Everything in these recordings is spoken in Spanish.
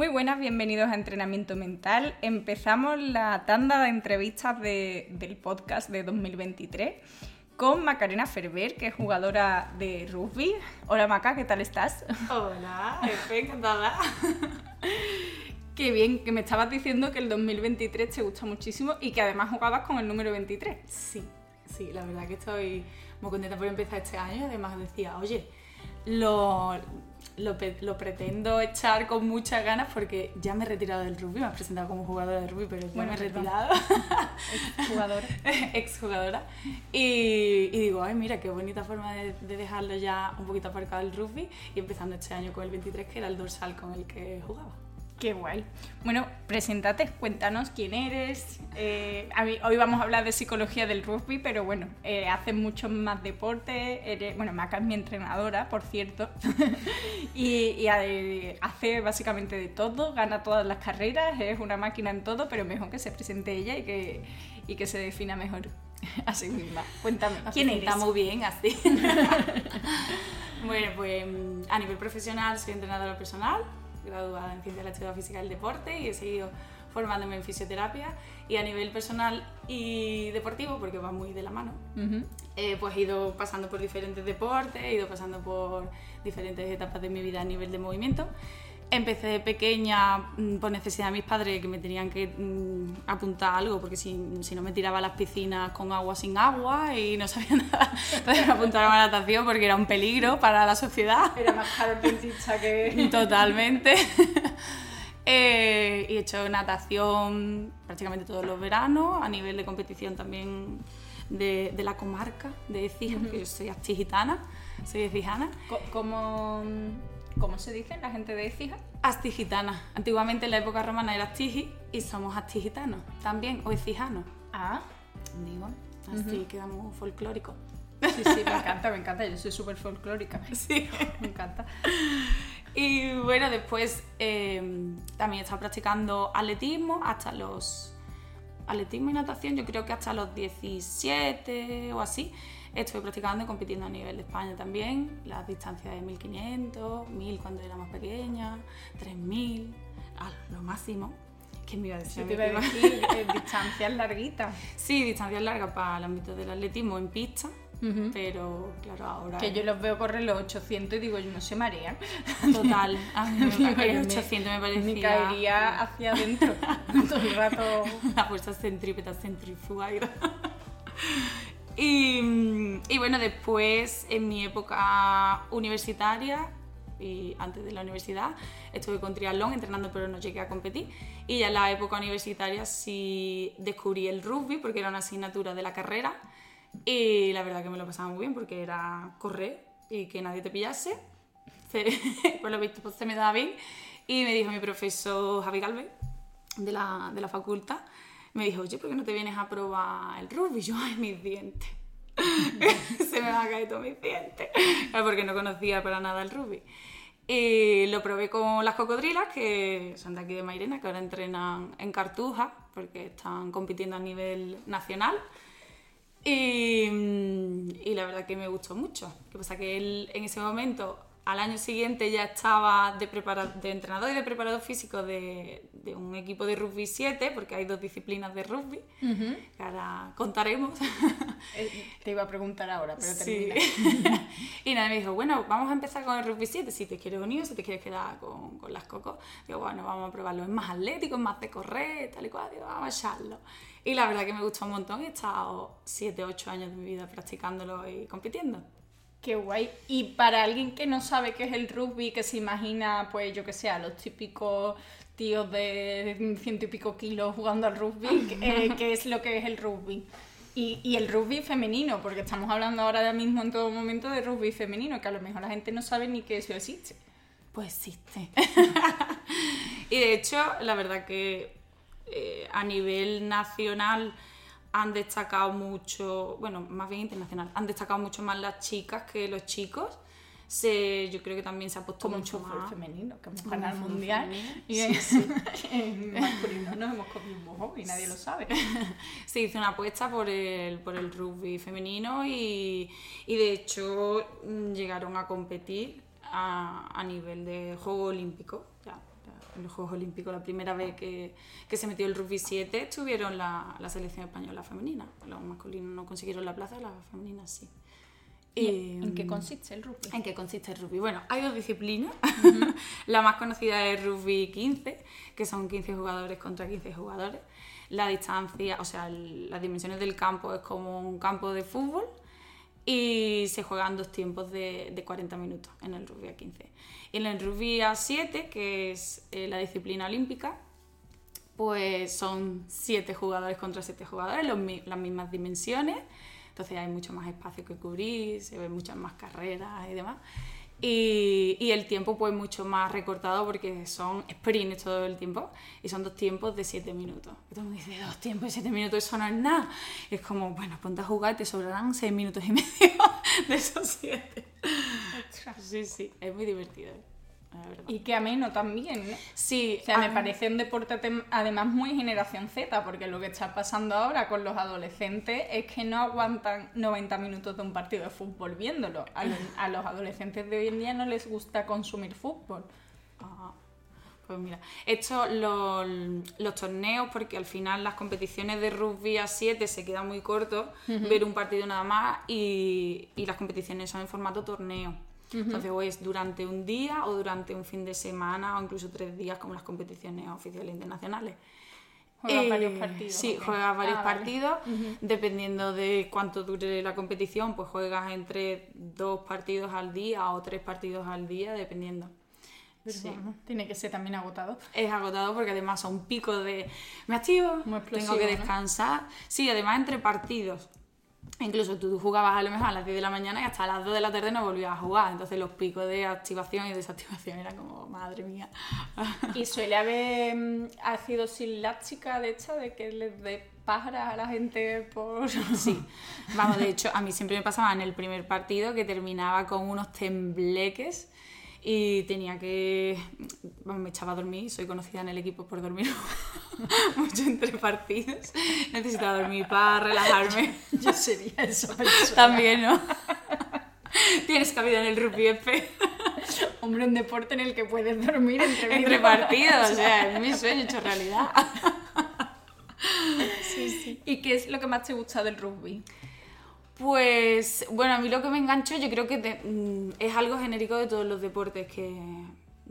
Muy buenas, bienvenidos a Entrenamiento Mental. Empezamos la tanda de entrevistas del podcast de 2023 con Macarena Ferber, que es jugadora de rugby. Hola Maca, ¿qué tal estás? Hola, estoy encantada. Qué bien, que me estabas diciendo que el 2023 te gusta muchísimo y que además jugabas con el número 23. Sí, sí, la verdad que estoy muy contenta por empezar este año. Además decía, oye, lo, lo, pretendo echar con muchas ganas porque ya me he retirado del rugby, me he presentado como jugadora de rugby, pero ya me he retirado. Exjugadora. Exjugadora. Y, y digo, ay, mira, qué bonita forma de, de, dejarlo ya un poquito aparcado el rugby y empezando este año con el 23, que era el dorsal con el que jugaba. Qué guay. Bueno, preséntate, cuéntanos quién eres. Eh, hoy vamos a hablar de psicología del rugby, pero bueno, eh, haces mucho más deporte. Eres, bueno, Maca es mi entrenadora, por cierto. y, hace básicamente de todo, gana todas las carreras, es una máquina en todo, pero mejor que se presente ella y que, y que se defina mejor a sí misma. Cuéntame, ¿quién eres? Está muy bien así. bueno, pues a nivel profesional soy entrenadora personal graduada en Ciencia de la Actividad Física y el Deporte y he seguido formándome en fisioterapia y a nivel personal y deportivo, porque va muy de la mano, eh, pues he ido pasando por diferentes deportes, he ido pasando por diferentes etapas de mi vida a nivel de movimiento Empecé de pequeña mm, por necesidad de mis padres que me tenían que mm, apuntar algo porque si, si, no me tiraba a las piscinas con agua sin agua y no sabía nada. Entonces me apuntaron a natación porque era un peligro para la sociedad. Era más caro el que... Totalmente. eh, y he hecho natación prácticamente todos los veranos, a nivel de competición también de, de la comarca de Ecija, que yo soy astigitana, soy ecijana. ¿Cómo...? ¿Cómo se dice la gente de Écija? Astigitana. Antiguamente en la época romana era Astigi y somos astigitanos también, o ecijanos. Ah. Digo, así quedamos folclóricos. Sí, sí, me encanta, me encanta. Yo soy súper folclórica. Sí. Me encanta. Y bueno, después em, también he estado practicando atletismo hasta los... Atletismo y natación, yo creo que hasta los 17 o así. Estuve practicando y compitiendo a nivel de España también, las distancias de 1500, 1000 cuando era más pequeña, 3000, lo máximo. ¿Qué me iba a decir? te iba a decir eh, distancias larguitas. Sí, distancias largas para el ámbito del atletismo en pista. Pero claro, ahora. Que yo los veo correr los 800 y digo, yo no sé marea. Total. A mí me, 800 me parecía. Me caería hacia adentro todo el rato. La fuerza centrípeta, centrifuga. Y, bueno, después en mi época universitaria y antes de la universidad estuve con triatlón entrenando pero no llegué a competir. Y ya en la época universitaria sí descubrí el rugby porque era una asignatura de la carrera. Y la verdad que me lo pasaba muy bien porque era correr y que nadie te pillase. Por lo visto pues, se me daba bien. Y me dijo mi profesor Javi Galvez de la, de la facultad me dijo, oye, ¿por qué no te vienes a probar el rugby? Yo, ay, mis dientes. Se me van a caer todos mis dientes. Porque no conocía para nada el rugby. Y lo probé con las cocodrilas, que son de aquí de Mairena, que ahora entrenan en Cartuja, porque están compitiendo a nivel nacional. Y, y la verdad que me gustó mucho. que pasa? Que él en ese momento al año siguiente ya estaba de, de entrenador y de preparador físico de, un equipo de rugby 7, porque hay dos disciplinas de rugby, que ahora contaremos. Eh, te iba a preguntar ahora, pero termina. y nada, me dijo, bueno, vamos a empezar con el rugby 7, si te quieres unir o si te quieres quedar con, con, las cocos. Digo, bueno, vamos a probarlo, es más atlético, es más de correr, tal y cual, digo, vamos a echarlo. Y la verdad que me gustó un montón, he estado 7, 8 años de mi vida practicándolo y compitiendo. Qué guay. Y para alguien que no sabe qué es el rugby, que se imagina, pues yo que sé, a los típicos tíos de ciento y pico kilos jugando al rugby, eh, ¿qué es lo que es el rugby? Y, y, el rugby femenino, porque estamos hablando ahora mismo en todo momento de rugby femenino, que a lo mejor la gente no sabe ni que eso existe. Pues existe. y de hecho, la verdad que eh, a nivel nacional han destacado mucho, bueno, más bien internacional, han destacado mucho más las chicas que los chicos. Se, yo creo que también se ha puesto mucho más femenino, que hemos ganado el mundial y en masculino nos hemos comido un mojo y nadie lo sabe. se hizo una apuesta por el, por el rugby femenino y, y de hecho mm, llegaron a competir a, a nivel de Juego Olímpico. En los Juegos Olímpicos, la primera vez que, que se metió el rugby 7, estuvieron la, la selección española femenina. Los masculinos no consiguieron la plaza, las femeninas sí. ¿Y ¿En qué consiste el rugby? ¿En qué consiste el rugby? Bueno, hay dos disciplinas. la más conocida es rugby 15, que son 15 jugadores contra 15 jugadores. La distancia, o sea, las dimensiones del campo es como un campo de fútbol y se juegan dos tiempos de, de 40 minutos en el rugby a 15. Y en el rugby a 7, que es eh, la disciplina olímpica, pues son 7 jugadores contra 7 jugadores, los, las mismas dimensiones entonces hay mucho más espacio que cubrir, se ven muchas más carreras y demás. Y, y, el tiempo pues mucho más recortado porque son sprints todo el tiempo y son dos tiempos de 7 minutos. Y todo el mundo dice, dos tiempos de 7 minutos, eso no es nada. Y es como, bueno, ponte a jugar, te sobrarán 6 minutos y medio de esos 7. Sí, sí, es muy divertido. Y que ameno también, ¿no? Sí. O sea, me parece un deporte además muy generación Z, porque lo que está pasando ahora con los adolescentes es que no aguantan 90 minutos de un partido de fútbol viéndolo. A los, a los adolescentes de hoy en día no les gusta consumir fútbol. Ah, pues mira, esto, los, los torneos, porque al final las competiciones de rugby a 7 se quedan muy cortos, ver un partido nada más, y, y las competiciones son en formato torneo. Entonces, o es durante un día o durante un fin de semana o incluso tres días como las competiciones oficiales internacionales. Juegas varios partidos. Sí, juegas varios ah, partidos. Dependiendo de cuánto dure la competición, pues juegas entre dos partidos al día o tres partidos al día, dependiendo. Sí. tiene que ser también agotado. Es agotado porque además son picos de me activo, tengo que descansar. Sí, además entre partidos Incluso tú jugabas a lo mejor a las 10 de la mañana y hasta las 2 de la tarde no volvías a jugar. Entonces los picos de activación y desactivación eran como, madre mía. ¿Y suele haber mm, la chica de hecho de que les dé pájaras a la gente por...? Sí. Vamos, de hecho, a mí siempre me pasaba en el primer partido que terminaba con unos tembleques y tenía que. Bueno, me echaba a dormir, soy conocida en el equipo por dormir mucho entre partidos. Necesitaba dormir para relajarme. Yo sería persona. También, ¿no? Tienes cabida en el rugby F. Hombre, un deporte en el que puedes dormir entre, entre partidos. O sea, es mi sueño hecho realidad. Sí, sí. ¿Y qué es lo que más te gusta del rugby? Pues bueno, a mí lo que me engancho yo creo que mm, es algo genérico de todos los deportes, que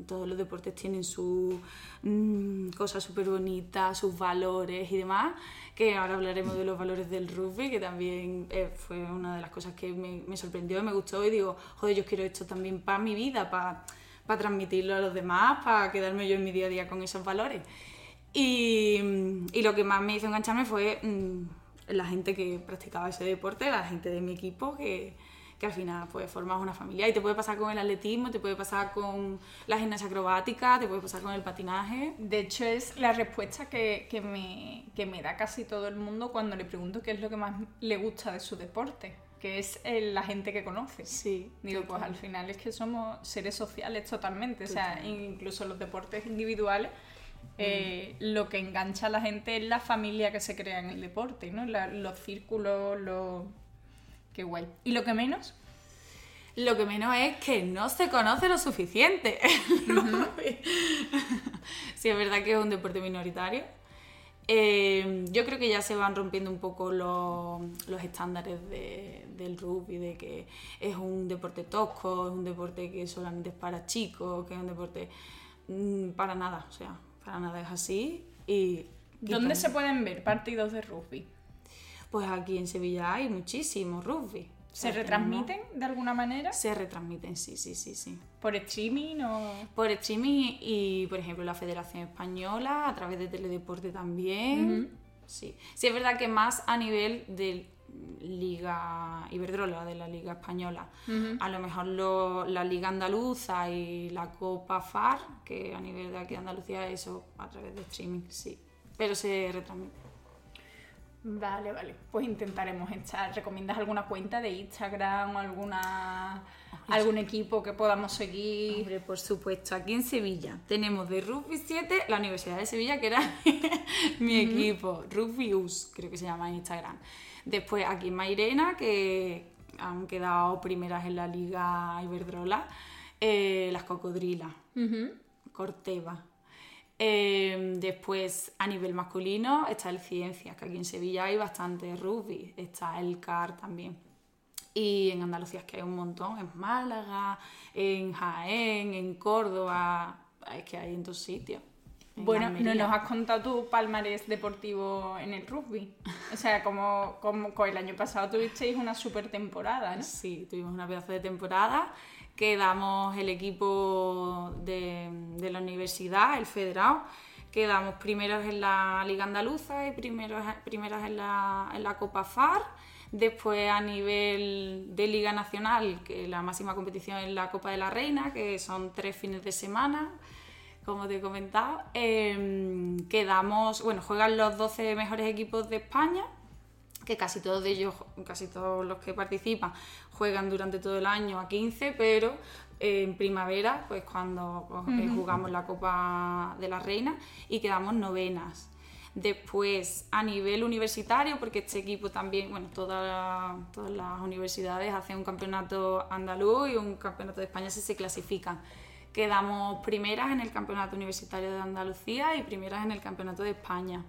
todos los deportes tienen su mm, cosa súper bonita, sus valores y demás, que ahora hablaremos de los valores del rugby, que también eh, fue una de las cosas que me, sorprendió y me gustó y digo, joder, yo quiero esto también para mi vida, para, transmitirlo a los demás, para quedarme yo en mi día a día con esos valores. Y, y lo que más me hizo engancharme fue... Mm, la gente que practicaba ese deporte, la gente de mi equipo, que, que al final pues formas una familia. Y te puede pasar con el atletismo, te puede pasar con la gimnasia acrobática, te puede pasar con el patinaje. De hecho, es la respuesta que, que, me, que me da casi todo el mundo cuando le pregunto qué es lo que más le gusta de su deporte que es la gente que conoce. Sí. Digo, pues al final es que somos seres sociales totalmente, o sea, incluso los deportes individuales eh, lo que engancha a la gente es la familia que se crea en el deporte, ¿no? los círculos, lo... Qué guay. ¿Y lo que menos? Lo que menos es que no se conoce lo suficiente. sí, es verdad que es un deporte minoritario. Eh, yo creo que ya se van rompiendo un poco los, estándares del rugby, de que es un deporte tosco, es un deporte que solamente es para chicos, que es un deporte mm, para nada, o sea, para nada es así. Y, ¿Dónde se pueden ver partidos de rugby? Pues aquí en Sevilla hay muchísimos rugby. ¿Se retransmiten de alguna manera? Se retransmiten, sí, sí, sí, sí. ¿Por streaming o...? Por streaming y, por ejemplo, la Federación Española, a través de Teledeporte también. Sí. Sí, es verdad que más a nivel del Liga Iberdrola, de la Liga Española. A lo mejor la Liga Andaluza y la Copa FAR, que a nivel de aquí de Andalucía, eso a través de streaming, sí. Pero se retransmite. Vale, vale. Pues intentaremos echar. ¿Recomiendas alguna cuenta de Instagram o alguna algún equipo que podamos seguir? Hombre, por supuesto. Aquí en Sevilla tenemos de Rugby 7 la Universidad de Sevilla, que era mi equipo. Rugby US, creo que se llama en Instagram. Después aquí en Mairena, que han quedado primeras en la Liga Iberdrola, eh, las Cocodrilas, Corteva. Eh, después, a nivel masculino, está el Ciencias, que aquí en Sevilla hay bastante rugby. Está el CAR también. Y en Andalucía es que hay un montón, en Málaga, en Jaén, en Córdoba, es que hay en dos sitios. Bueno, no nos has contado tu palmarés deportivo en el rugby. O sea, como, como el año pasado tuvisteis una super temporada, ¿no? Sí, tuvimos una pedazo de temporada. Quedamos el equipo de, de la universidad, el federado. Quedamos primeros en la Liga Andaluza y primeros, primeras en la, en la Copa FAR. Después a nivel de Liga Nacional, que la máxima competición es la Copa de la Reina, que son tres fines de semana como te he comentado. Em, quedamos, bueno, juegan los 12 mejores equipos de España, que casi todos de ellos, casi todos los que participan, juegan durante todo el año a 15, pero en primavera, pues cuando pues, eh, jugamos la Copa de la Reina y quedamos novenas. Después, a nivel universitario, porque este equipo también, bueno, todas las universidades hacen un campeonato andaluz y un campeonato de España si se clasifican quedamos primeras en el Campeonato Universitario de Andalucía y primeras en el Campeonato de España.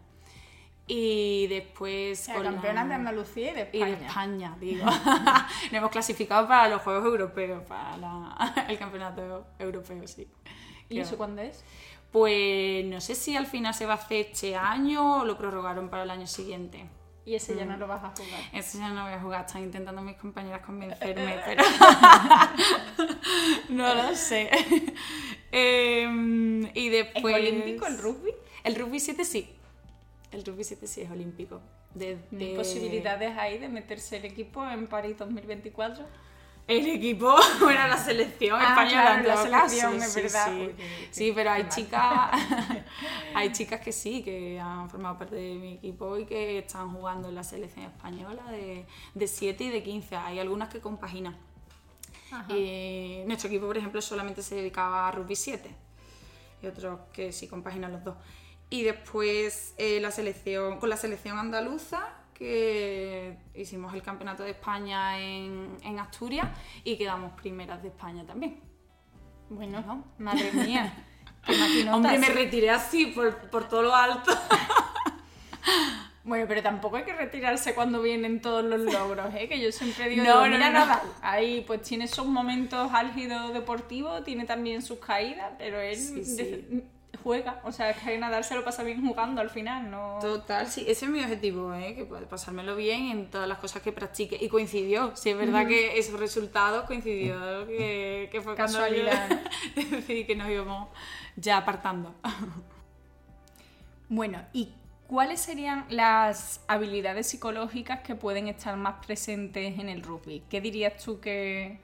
Y después... O campeonas de Andalucía y de España. Y de España, digo. Nos hemos clasificado para los Juegos Europeos, para el Campeonato Europeo, sí. ¿Y eso cuándo es? Pues no sé si al final se va a hacer este año o lo prorrogaron para el año siguiente. Y ese ya no lo vas a jugar. Ese ya no voy a jugar. Están intentando mis compañeras convencerme, pero no lo sé. Em, y después... ¿Es olímpico el rugby? El rugby 7 sí. El rugby 7 sí es olímpico. De, posibilidades ahí de meterse el equipo en París 2024? El equipo, bueno, la selección ah, española la selección, es verdad. Sí, pero hay chicas, hay chicas que sí, que han formado parte de mi equipo y que están jugando en la selección española de, de 7 y de 15. Hay algunas que compaginan. Eh, nuestro equipo, por ejemplo, solamente se dedicaba a rugby 7 y otros que sí compaginan los dos. Y después eh, la selección, con la selección andaluza que hicimos el Campeonato de España en, Asturias y quedamos primeras de España también. Bueno, ¿no? madre mía. Hombre, me retiré así por, por todo lo alto. Bueno, pero tampoco hay que retirarse cuando vienen todos los logros, ¿eh? Que yo siempre digo, no, no, mira nada. Ahí pues tiene sus momentos álgidos deportivos, tiene también sus caídas, pero él juega, o sea, que Nadal se lo pasa bien jugando al final, ¿no? Total, sí, ese es mi objetivo, ¿eh? que puede pasármelo bien en todas las cosas que practique. Y coincidió, sí, es verdad que esos resultados coincidió, que, que fue casualidad. decidí que nos íbamos ya apartando. bueno, ¿y cuáles serían las habilidades psicológicas que pueden estar más presentes en el rugby? ¿Qué dirías tú que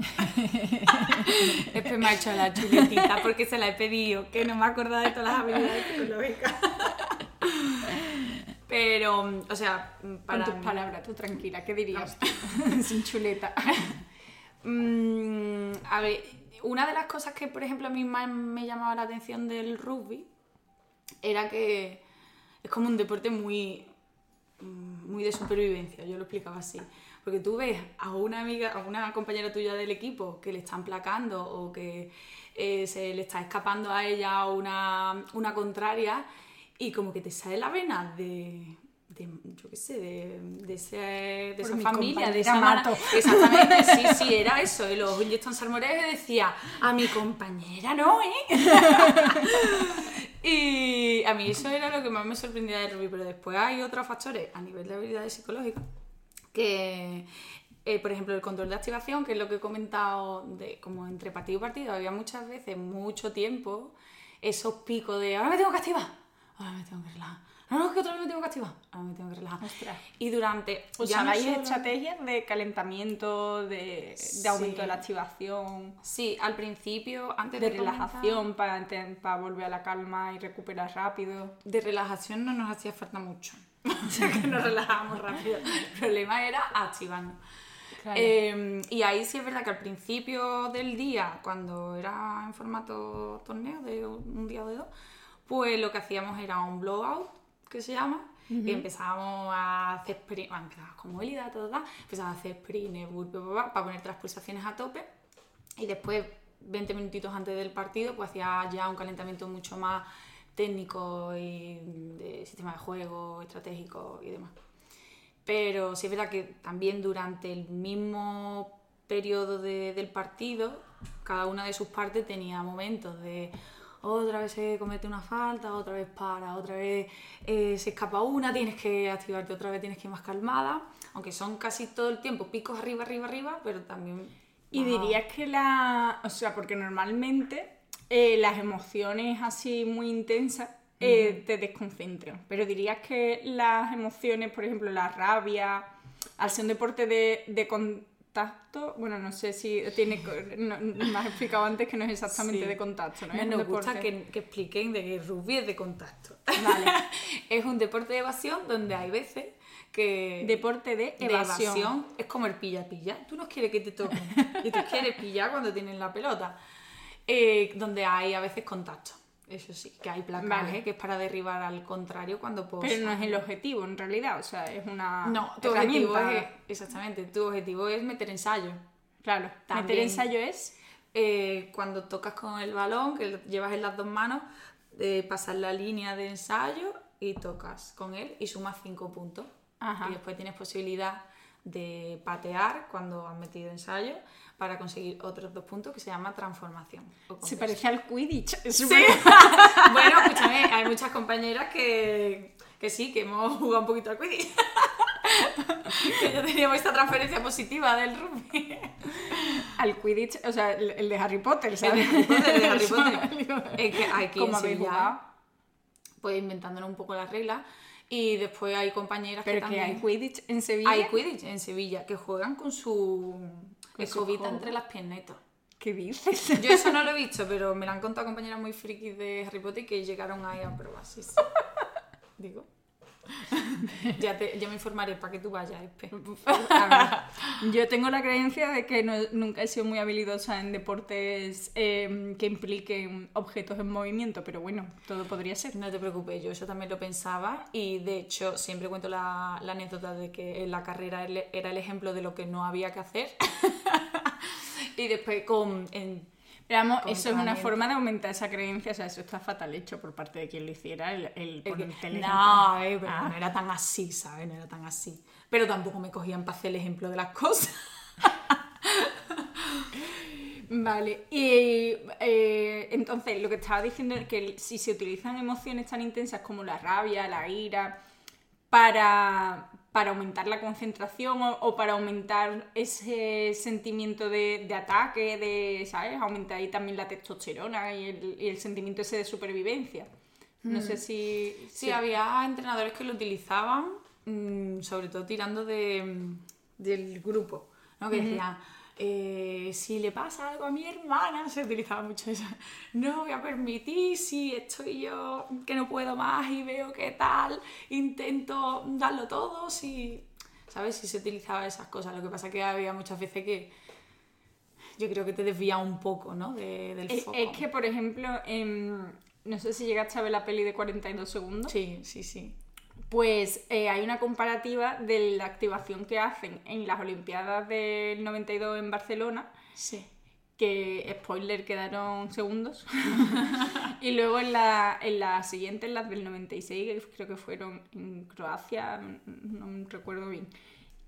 Después me ha hecho la chuletita porque se la he pedido, que no me he acordado de todas las habilidades psicológicas. Pero, o sea, para. tus palabras, tú tranquila, ¿qué dirías? Sin chuleta. Mm, a ver, una de las cosas que, por ejemplo, a mí más me llamaba la atención del rugby era que es como un deporte muy, muy de supervivencia, yo lo explicaba así. Porque tú ves a una amiga, a una compañera tuya del equipo que le están placando o que eh, se le está escapando a ella una, una contraria y como que te sale la vena de, de, yo qué sé, de, de, ese, de esa familia, de esa mato. Exactamente, sí, sí, era eso. Y los Winston Salmorejo decía, a mi compañera no, ¿eh? y a mí eso era lo que más me sorprendía de Ruby, pero después hay otros factores a nivel de habilidades psicológicas que, eh, por ejemplo, el control de activación, que es lo que he comentado, de, como entre partido y partido, había muchas veces, mucho tiempo, esos picos de ahora me tengo que activar, ahora me tengo que relajar. No, no, es que otra vez me tengo que activar. Ahora me tengo que relajar. Y durante. ¿Usabais estrategias de calentamiento, de, de aumento de la activación? Sí, al principio, antes de, relajación para, para volver a la calma y recuperar rápido. De relajación no nos hacía falta mucho. o sea que nos relajábamos rápido. El problema era activando. Em, y ahí sí es verdad que al principio del día, cuando era en formato torneo de un día o de dos, pues lo que hacíamos era un blowout, que se llama, y empezábamos a hacer sprint, bueno, empezaba con movilidad, todo, empezaba a hacer sprint, para poner las pulsaciones a tope, y después 20 minutitos antes del partido, pues hacía ya un calentamiento mucho más técnico y de sistema de juego, estratégico y demás. Pero sí es verdad que también durante el mismo periodo del partido, cada una de sus partes tenía momentos de otra vez se comete una falta, otra vez para, otra vez eh, se escapa una, tienes que activarte otra vez, tienes que ir más calmada, aunque son casi todo el tiempo picos arriba, arriba, arriba, pero también... Y dirías que la... O sea, porque normalmente eh, las emociones así muy intensas eh, te desconcentran, pero dirías que las emociones, por ejemplo, la rabia, al ser un deporte de, de, contacto, bueno, no sé si tiene, me has explicado antes que no es exactamente de contacto, ¿no? Me nos gusta que, que, expliquen de que rugby es de contacto. Vale. es un deporte de evasión donde hay veces que... Deporte de evasión. es como el pilla-pilla. Tú no quieres que te toquen y tú quieres pillar cuando tienes la pelota. Eh, donde hay a veces contacto. Eso sí, que hay placaje que es para derribar al contrario cuando posa. Pero no es el objetivo en realidad, o sea, es una. No, tu objetivo es. Exactamente, tu objetivo es meter ensayo. Claro, meter ensayo es. Eh, cuando tocas con el balón, que llevas en las dos manos, eh, pasas la línea de ensayo y tocas con él y sumas cinco puntos. Y después tienes posibilidad de patear cuando has metido ensayo para conseguir otros dos puntos que se llama transformación. Se parece al Quidditch. Sí. bueno, escúchame, hay muchas compañeras que, que sí, que hemos jugado un poquito al Quidditch. que ya teníamos esta transferencia positiva del rugby. Al Quidditch, o sea, el, de Harry Potter, ¿sabes? El de Harry Potter, el de Harry Potter. es que que jugado? pues inventándonos un poco las reglas. Y después hay compañeras que, también... hay Quidditch en Sevilla. Hay Quidditch en Sevilla, que juegan con su escobita entre las piernetas. ¿Qué dices? Yo eso no lo he visto, pero me lo han contado compañeras muy frikis de Harry Potter que llegaron ahí a probar. Sí, Digo. ya, te, ya me informaré para que tú vayas, Yo tengo la creencia de que nunca he sido muy habilidosa en deportes em, que impliquen objetos en movimiento, pero bueno, todo podría ser. No te preocupes, yo eso también lo pensaba y de hecho siempre cuento la, la anécdota de que en la carrera era el ejemplo de lo que no había que hacer. y después con... En, Eso es una forma de aumentar esa creencia, o sea, eso está fatal hecho por parte de quien lo hiciera, el, el, No, eh, pero ah. no era tan así, ¿sabes? No era tan así. Pero tampoco me cogían para hacer el ejemplo de las cosas. Vale, y eh, entonces lo que estaba diciendo es que si se utilizan emociones tan intensas como la rabia, la ira, para, para aumentar la concentración o, para aumentar ese sentimiento de, ataque, de, ¿sabes? Aumentar ahí también la testosterona y el, sentimiento ese de supervivencia. No sé mm. si, sí, había entrenadores que lo utilizaban, mm, sobre todo tirando de, del grupo, ¿no? Que decían eh, si le pasa algo a mi hermana, se utilizaba mucho eso, no voy a permitir si estoy yo que no puedo más y veo que tal, intento darlo todo, si, ¿sabes? Si se utilizaba esas cosas, lo que pasa que había muchas veces que yo creo que te desvía un poco, ¿no? del es, foco. Es que, por ejemplo, no sé si llegaste a ver la peli de 42 segundos. Sí, sí, sí pues eh, hay una comparativa de la activación que hacen en las Olimpiadas del 92 en Barcelona. Sí. Que, spoiler, quedaron segundos. y luego en la, en la siguiente, en las del 96, que creo que fueron en Croacia, no recuerdo bien,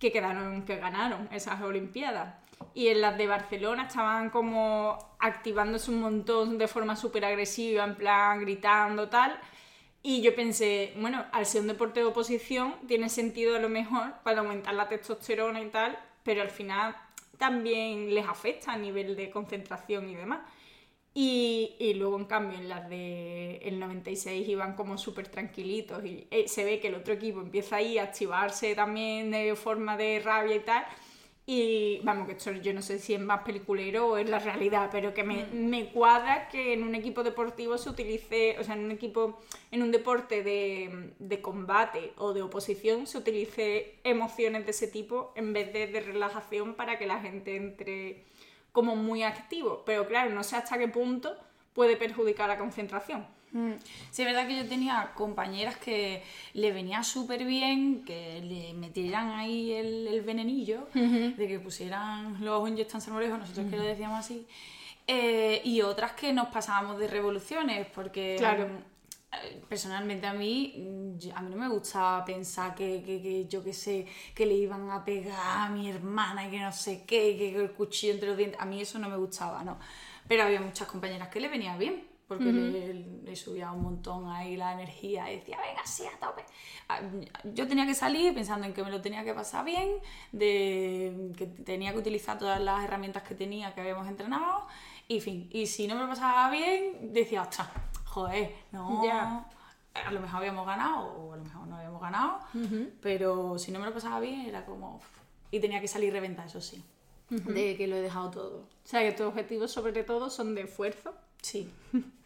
que quedaron, que ganaron esas Olimpiadas. Y en las de Barcelona estaban como activándose un montón de forma súper agresiva, en plan gritando, tal y yo pensé, bueno, al ser un deporte de oposición tiene sentido a lo mejor para aumentar la testosterona y tal, pero al final también les afecta a nivel de concentración y demás. Y, y luego, en cambio, en las del el 96 iban como súper tranquilitos y eh, se ve que el otro equipo empieza ahí a activarse también de forma de rabia y tal. Y vamos, que esto yo no sé si es más peliculero o es la realidad, pero que me, mm. me, cuadra que en un equipo deportivo se utilice, o sea, en un equipo, en un deporte de, de, combate o de oposición se utilice emociones de ese tipo en vez de de relajación para que la gente entre como muy activo. Pero claro, no sé hasta qué punto puede perjudicar la concentración. Mm. Sí, es verdad que yo tenía compañeras que le venía súper bien que le metieran ahí el, venenillo, de que pusieran los onyos tan salmorejos, nosotros que lo decíamos así, Eh, y otras que nos pasábamos de revoluciones, porque Claro. mm, personalmente a mí, mm, a mí no me gusta pensar que, que- que yo qué sé, que le iban a pegar a mi hermana y que no sé qué, que, que el cuchillo entre los dientes, a mí eso no me gustaba, ¿no? Pero había muchas compañeras que le venía bien, porque le, le subía un montón ahí la energía y decía, venga, sí, a tope. Ah, Yo tenía que salir pensando en que me lo tenía que pasar bien, de que tenía que utilizar todas las herramientas que tenía, que habíamos entrenado, y fin. Y si no me lo pasaba bien, decía, ostras, joder, no. Ya. A lo mejor habíamos ganado o a lo mejor no habíamos ganado, pero si no me lo pasaba bien era como... Y tenía que salir reventada, eso sí, de que lo he dejado todo. O sea, que tus objetivos sobre todo son de esfuerzo Sí.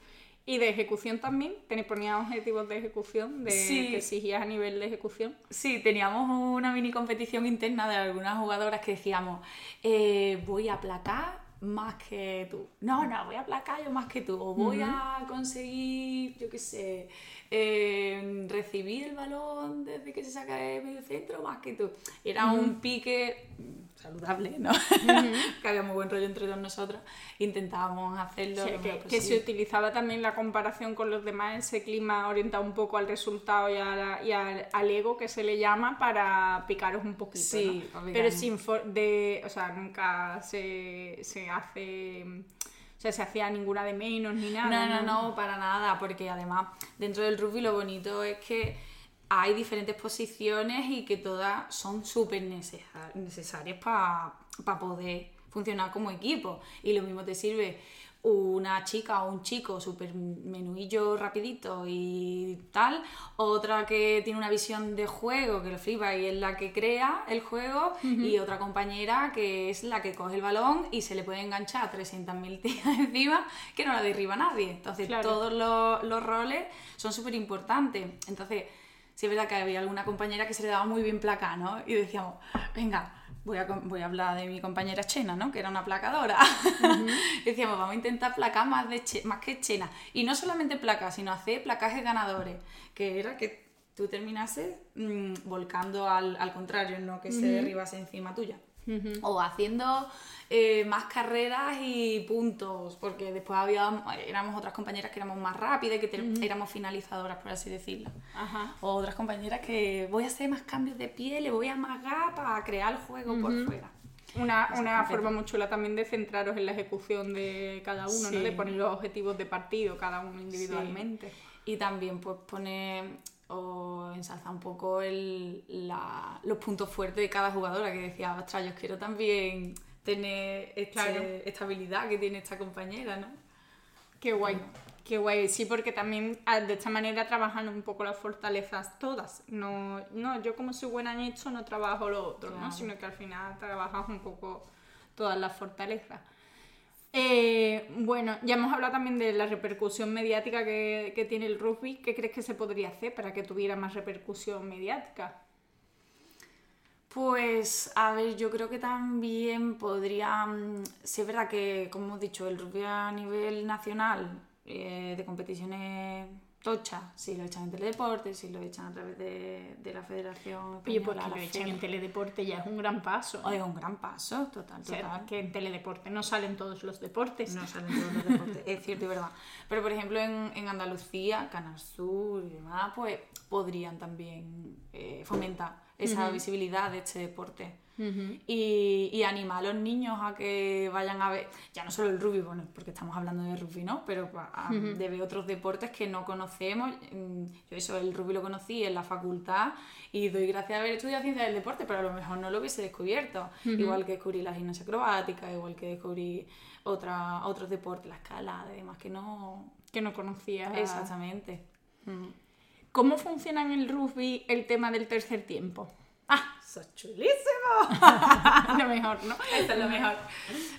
y de ejecución también. ¿Tenéis ponía objetivos de ejecución de Sí. que exigías a nivel de ejecución? Sí, teníamos una mini competición interna de algunas jugadoras que decíamos, eh, voy a aplacar más que tú. No, no, voy a aplacar yo más que tú. O voy a conseguir, yo qué sé, eh, recibir el balón desde que se saca de medio centro más que tú. Era un pique saludable, ¿no? que había muy buen rollo entre nosotros. Intentábamos hacerlo. Sí, lo que, se utilizaba también la comparación con los demás, ese clima orientado un poco al resultado y, a la- y al, al ego que se le llama para picaros un poquito. Sí, ¿no? Pero sin for- de, o sea, nunca se, se hace, o sea, se hacía ninguna de menos ni nada. No, no, no, para nada, porque además dentro del rugby lo bonito es que hay diferentes posiciones y que todas son súper necesa- necesarias para poder funcionar como equipo. Y lo mismo te sirve una chica o un chico súper menuillo rapidito y tal, otra que tiene una visión de juego que lo flipa y es la que crea el juego y otra compañera que es la que coge el balón y se le puede enganchar a 300.000 tías encima que no la derriba nadie. Entonces Claro. todos los, los roles son súper importantes. Entonces sí es verdad que había alguna compañera que se le daba muy bien placa, ¿no? Y decíamos, venga, voy a, voy a hablar de mi compañera Chena, ¿no? Que era una placadora. decíamos, vamos a intentar placar más, de Che- más que Chena. Y no solamente placas, sino hacer placajes ganadores, que era que tú terminases mm, volcando al, al contrario, no que se derribase encima tuya. O haciendo eh, más carreras y puntos, porque después había, éramos otras compañeras que éramos más rápidas, que te- éramos finalizadoras, por así decirlo. Ajá. O otras compañeras que voy a hacer más cambios de pie, le voy a amagar para crear el juego por fuera. Una, una forma muy chula también de centraros en la ejecución de cada uno, ¿no? De poner los objetivos de partido cada uno individualmente. Y también pues poner o ensalzar un poco el, la- los puntos fuertes de cada jugadora, que decía, ostras, yo quiero también tener este- Claro. esta habilidad que tiene esta compañera, ¿no? Qué guay, qué guay. Sí, porque también de esta manera trabajan un poco las fortalezas todas. No, no yo como soy buena en esto no trabajo lo otro, ¿no? Sino que al final trabajas un poco todas las fortalezas. Eh, bueno, ya hemos hablado también de la repercusión mediática que, tiene el rugby. ¿Qué crees que se podría hacer para que tuviera más repercusión mediática? Pues, a ver, yo creo que también podría. mm, Sí, es verdad que, como hemos dicho, el rugby a nivel nacional eh, de competiciones tochas, si lo echan en teledeporte, si lo echan a través de, de la Federación Oye, pues Española, que la lo echen FEM. en teledeporte ya es un gran paso. Oye, un gran paso, total, O sea, total. que en teledeporte no salen todos los deportes. No salen todos los deportes, es cierto y verdad. Pero, por ejemplo, en, en Andalucía, Canal Sur y demás, pues podrían también eh, fomentar esa visibilidad de este deporte. y, y animar a los niños a que vayan a ver, ya no solo el rugby, bueno, porque estamos hablando de rugby, ¿no? Pero a- de ver otros deportes que no conocemos. Mm, Yo eso, el rugby lo conocí en la facultad y doy gracias a haber estudiado ciencia del deporte, pero a lo mejor no lo hubiese descubierto. Igual que descubrí la gimnasia acrobática, igual que descubrí otra, otros deportes, la escalada y demás que no... Que no conocías. Exactamente. Mm. ¿Cómo funciona en el rugby el tema del tercer tiempo? ¡Ah! ¡Eso es chulísimo! lo mejor, ¿no? Esto es lo mejor.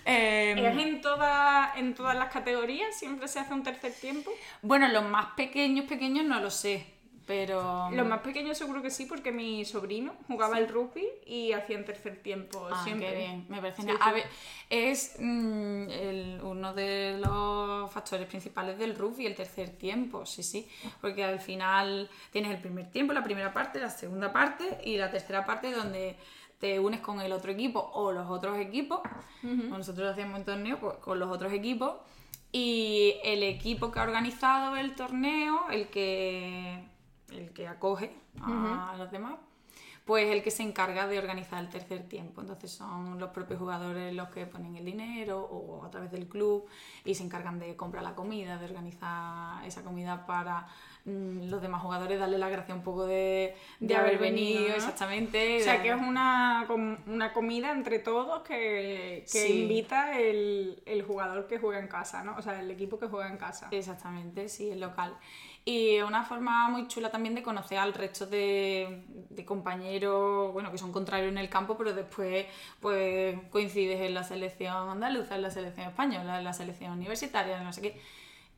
Eh, ¿Es en, toda- en todas las categorías? ¿Siempre se hace un tercer tiempo? Bueno, los más pequeños, pequeños no lo sé, pero... Los más pequeños seguro que sí, porque mi sobrino jugaba el rugby y hacía en tercer tiempo Ah, siempre. qué bien, me parece Sí. A ver, es mm, el- uno de los factores principales del rugby, el tercer tiempo, sí, sí, porque al final tienes el primer tiempo, la primera parte, la segunda parte y la tercera parte donde te unes con el otro equipo o los otros equipos. Nosotros hacíamos un torneo pues, con los otros equipos. Y el equipo que ha organizado el torneo, el que, el que acoge a los demás, pues el que se encarga de organizar el tercer tiempo. Entonces son los propios jugadores los que ponen el dinero o a través del club y se encargan de comprar la comida, de organizar esa comida para mm, los demás jugadores, darle la gracia un poco de, haber venido, exactamente. O sea, que es una, una comida entre todos que, invita el, el jugador que juega en casa, ¿no? O sea, el equipo que juega en casa. Exactamente, sí, el local. Y una forma muy chula también de conocer al resto de, compañeros, bueno, que son contrarios en el campo, pero después pues coincides en la selección andaluza, en la selección española, en la selección universitaria, no sé qué.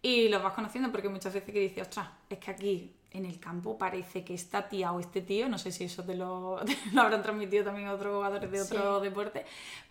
Y los vas conociendo porque muchas veces que dices, ostras, es que aquí en el campo parece que esta tía o este tío, no sé si eso te lo, lo habrán transmitido también otros jugadores de otro deporte,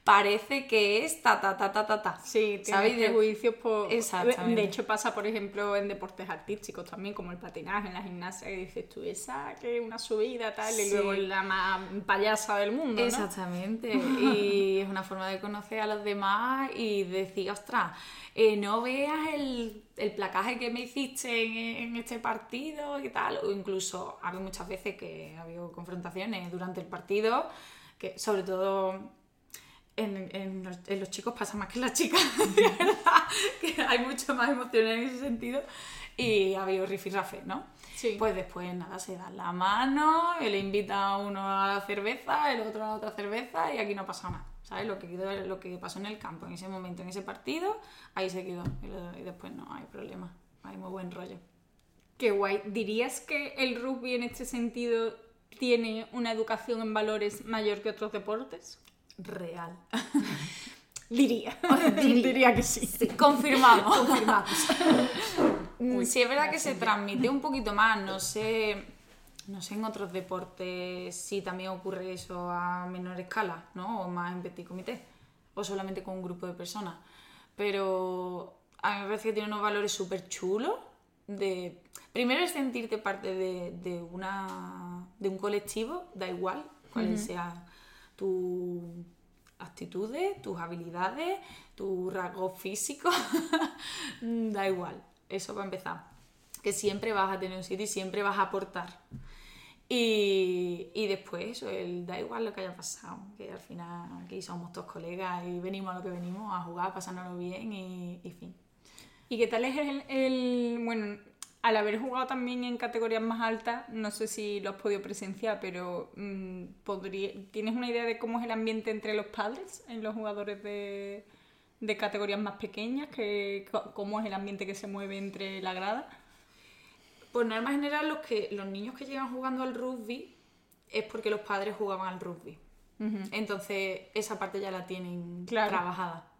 parece que es ta ta ta ta ta ta. Sí, ¿sabéis? De juicios por... De hecho pasa, por ejemplo, en deportes artísticos también, como el patinaje, en la gimnasia, que dices tú, esa que una subida tal, y luego la más payasa del mundo, Exactamente. y es una forma de conocer a los demás y decir, ostras, eh, no veas el, el, placaje que me hiciste en, este partido y tal, o incluso ha habido muchas veces que ha habido confrontaciones durante el partido, que sobre todo en, en, los, chicos pasa más que en las chicas, que hay mucho más emociones en ese sentido y ha habido rifirrafe, ¿no? Sí. Pues después nada, se dan la mano, él invita a uno a la cerveza, el otro a otra cerveza y aquí no pasa nada. ¿Sabes? Lo que, quedó, lo que pasó en el campo en ese momento, en ese partido, ahí se quedó. Y después no hay problema. Hay muy buen rollo. Qué guay. ¿Dirías que el rugby en este sentido tiene una educación en valores mayor que otros deportes? Real. Diría. Diría. que sí. Confirmamos. Confirmamos. sí, es verdad que se transmite un poquito más, no sé no sé en otros deportes si también ocurre eso a menor escala, ¿no? O más en petit comité, o solamente con un grupo de personas. Pero a mí me parece que tiene unos valores súper chulos de... Primero es sentirte parte de, una, de un colectivo, da igual cuáles sean tus actitudes, tus habilidades, tu rasgo físico, da igual, eso va a empezar. Que siempre vas a tener un sitio y siempre vas a aportar. Y, y después, el, da igual lo que haya pasado, que al final aquí somos todos colegas y venimos a lo que venimos, a jugar, pasárnoslo bien y, y fin. ¿Y qué tal es el, el, bueno, al haber jugado también en categorías más altas, no sé si lo has podido presenciar, pero mm, podría, ¿tienes una idea de cómo es el ambiente entre los padres en los jugadores de, de categorías más pequeñas? Que, ¿Cómo es el ambiente que se mueve entre la grada? Por norma general, los, que, los niños que llegan jugando al rugby es porque los padres jugaban al rugby. Entonces, esa parte ya la tienen trabajada.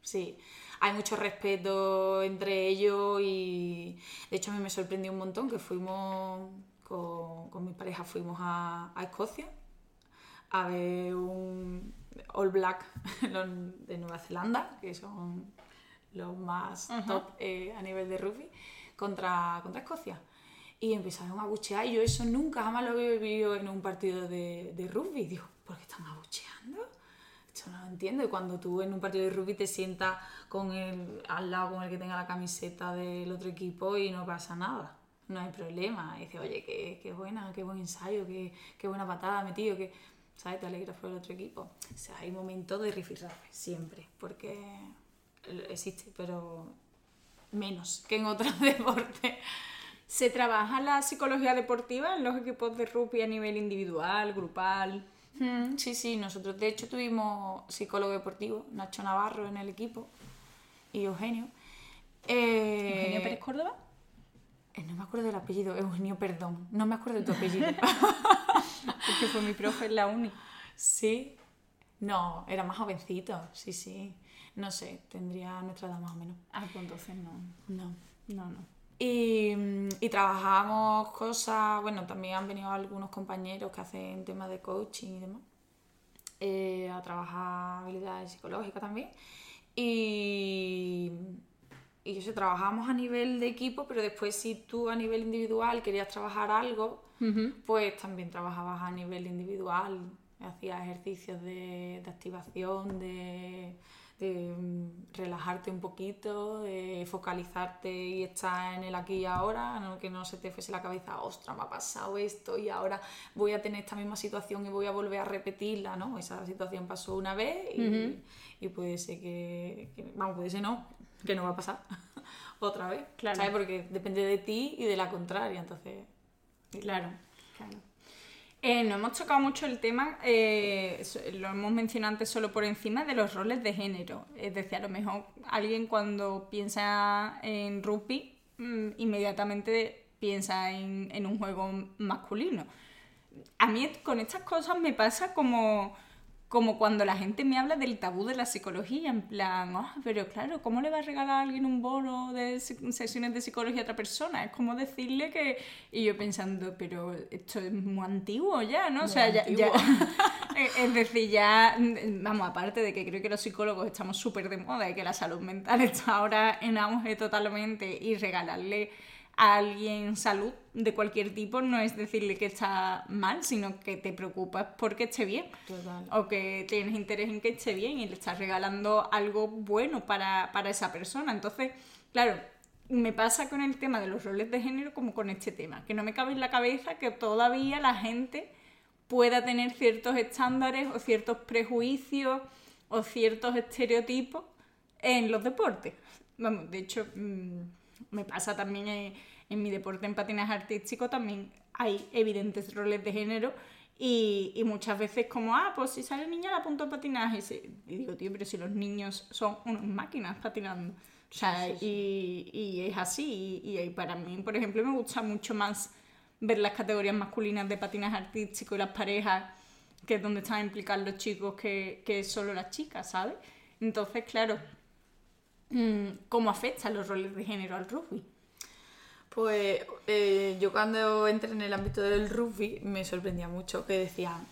Sí, hay mucho respeto entre ellos y de hecho a mí me sorprendió un montón que fuimos con, con mi pareja, fuimos a, Escocia a ver un All Black de Nueva Zelanda, que son los más top eh, a nivel de rugby, contra, contra Escocia y empezaron a buchear y yo eso nunca jamás lo había vivido en un partido de, de rugby. Digo, ¿por qué están abucheando? No lo entiendo. Y cuando tú en un partido de rugby te sientas con el, al lado con el que tenga la camiseta del otro equipo y no pasa nada. No hay problema. Y dices, oye, qué, qué buena, qué buen ensayo, qué, qué buena patada metido, que, ¿sabes? Te alegras por el otro equipo. O sea, hay momentos de rifirrafe, siempre, porque existe, pero menos que en otros deportes. ¿Se trabaja la psicología deportiva en los equipos de rugby a nivel individual, grupal? Mm, sí, sí, nosotros de hecho tuvimos psicólogo deportivo, Nacho Navarro en el equipo y Eugenio. Eh, ¿Eugenio Pérez Córdoba? Eh, no me acuerdo del apellido, Eugenio, perdón, no me acuerdo de tu apellido. Porque fue mi profe en la uni. Sí, no, era más jovencito, sí, sí. No sé, tendría nuestra edad más o menos. Ah, pues entonces no. No. No, no. Y, y trabajamos cosas, bueno, también han venido algunos compañeros que hacen temas de coaching y demás, eh, a trabajar habilidades psicológicas también. Y, y eso, trabajamos a nivel de equipo, pero después si tú a nivel individual querías trabajar algo, pues también trabajabas a nivel individual hacía ejercicios de, de activación, de, de, mm, relajarte un poquito, de focalizarte y estar en el aquí y ahora, no, que no se te fuese la cabeza, ostras, me ha pasado esto y ahora voy a tener esta misma situación y voy a volver a repetirla, ¿no? Esa situación pasó una vez y, y puede ser que, que- vamos, puede ser no, que no va a pasar otra vez, Claro. ¿sabes? Porque depende de ti y de la contraria, entonces... Claro, claro. Eh, no hemos tocado mucho el tema, eh, lo hemos mencionado antes solo por encima, de los roles de género. Es decir, a lo mejor alguien cuando piensa en rugby, mm, inmediatamente piensa en, en un juego masculino. A mí con estas cosas me pasa como, como cuando la gente me habla del tabú de la psicología, en plan, "Ah, pero claro, ¿cómo le va a regalar a alguien un bono de se- sesiones de psicología a otra persona? Es como decirle que... Y yo pensando, pero esto es muy antiguo ya, ¿no? o sea, ya... ya- es es decir, ya, mm, vamos, aparte de que creo que los psicólogos estamos súper de moda y que la salud mental está ahora en auge totalmente y regalarle a alguien salud de cualquier tipo no es decirle que está mal, sino que te preocupas porque esté bien Total. o que tienes interés en que esté bien y le estás regalando algo bueno para, para esa persona. Entonces, claro, me pasa con el tema de los roles de género como con este tema, que no me cabe en la cabeza que todavía la gente pueda tener ciertos estándares o ciertos prejuicios o ciertos estereotipos en los deportes. Vamos, de hecho, mm, me pasa también en, en mi deporte en patinaje artístico, también hay evidentes roles de género y, y muchas veces como, ah, pues si sale niña la apunto a patinaje. Y, se- y digo, tío, pero si los niños son unas máquinas patinando. O sea, Y, y es así. Y, y para mí, por ejemplo, me gusta mucho más ver las categorías masculinas de patinaje artístico y las parejas, que es donde están implicados los chicos, que, que solo las chicas, ¿sabes? Entonces, claro, ¿cómo afectan los roles de género al rugby? Pues eh, yo cuando entré en el ámbito del rugby me sorprendía mucho que decían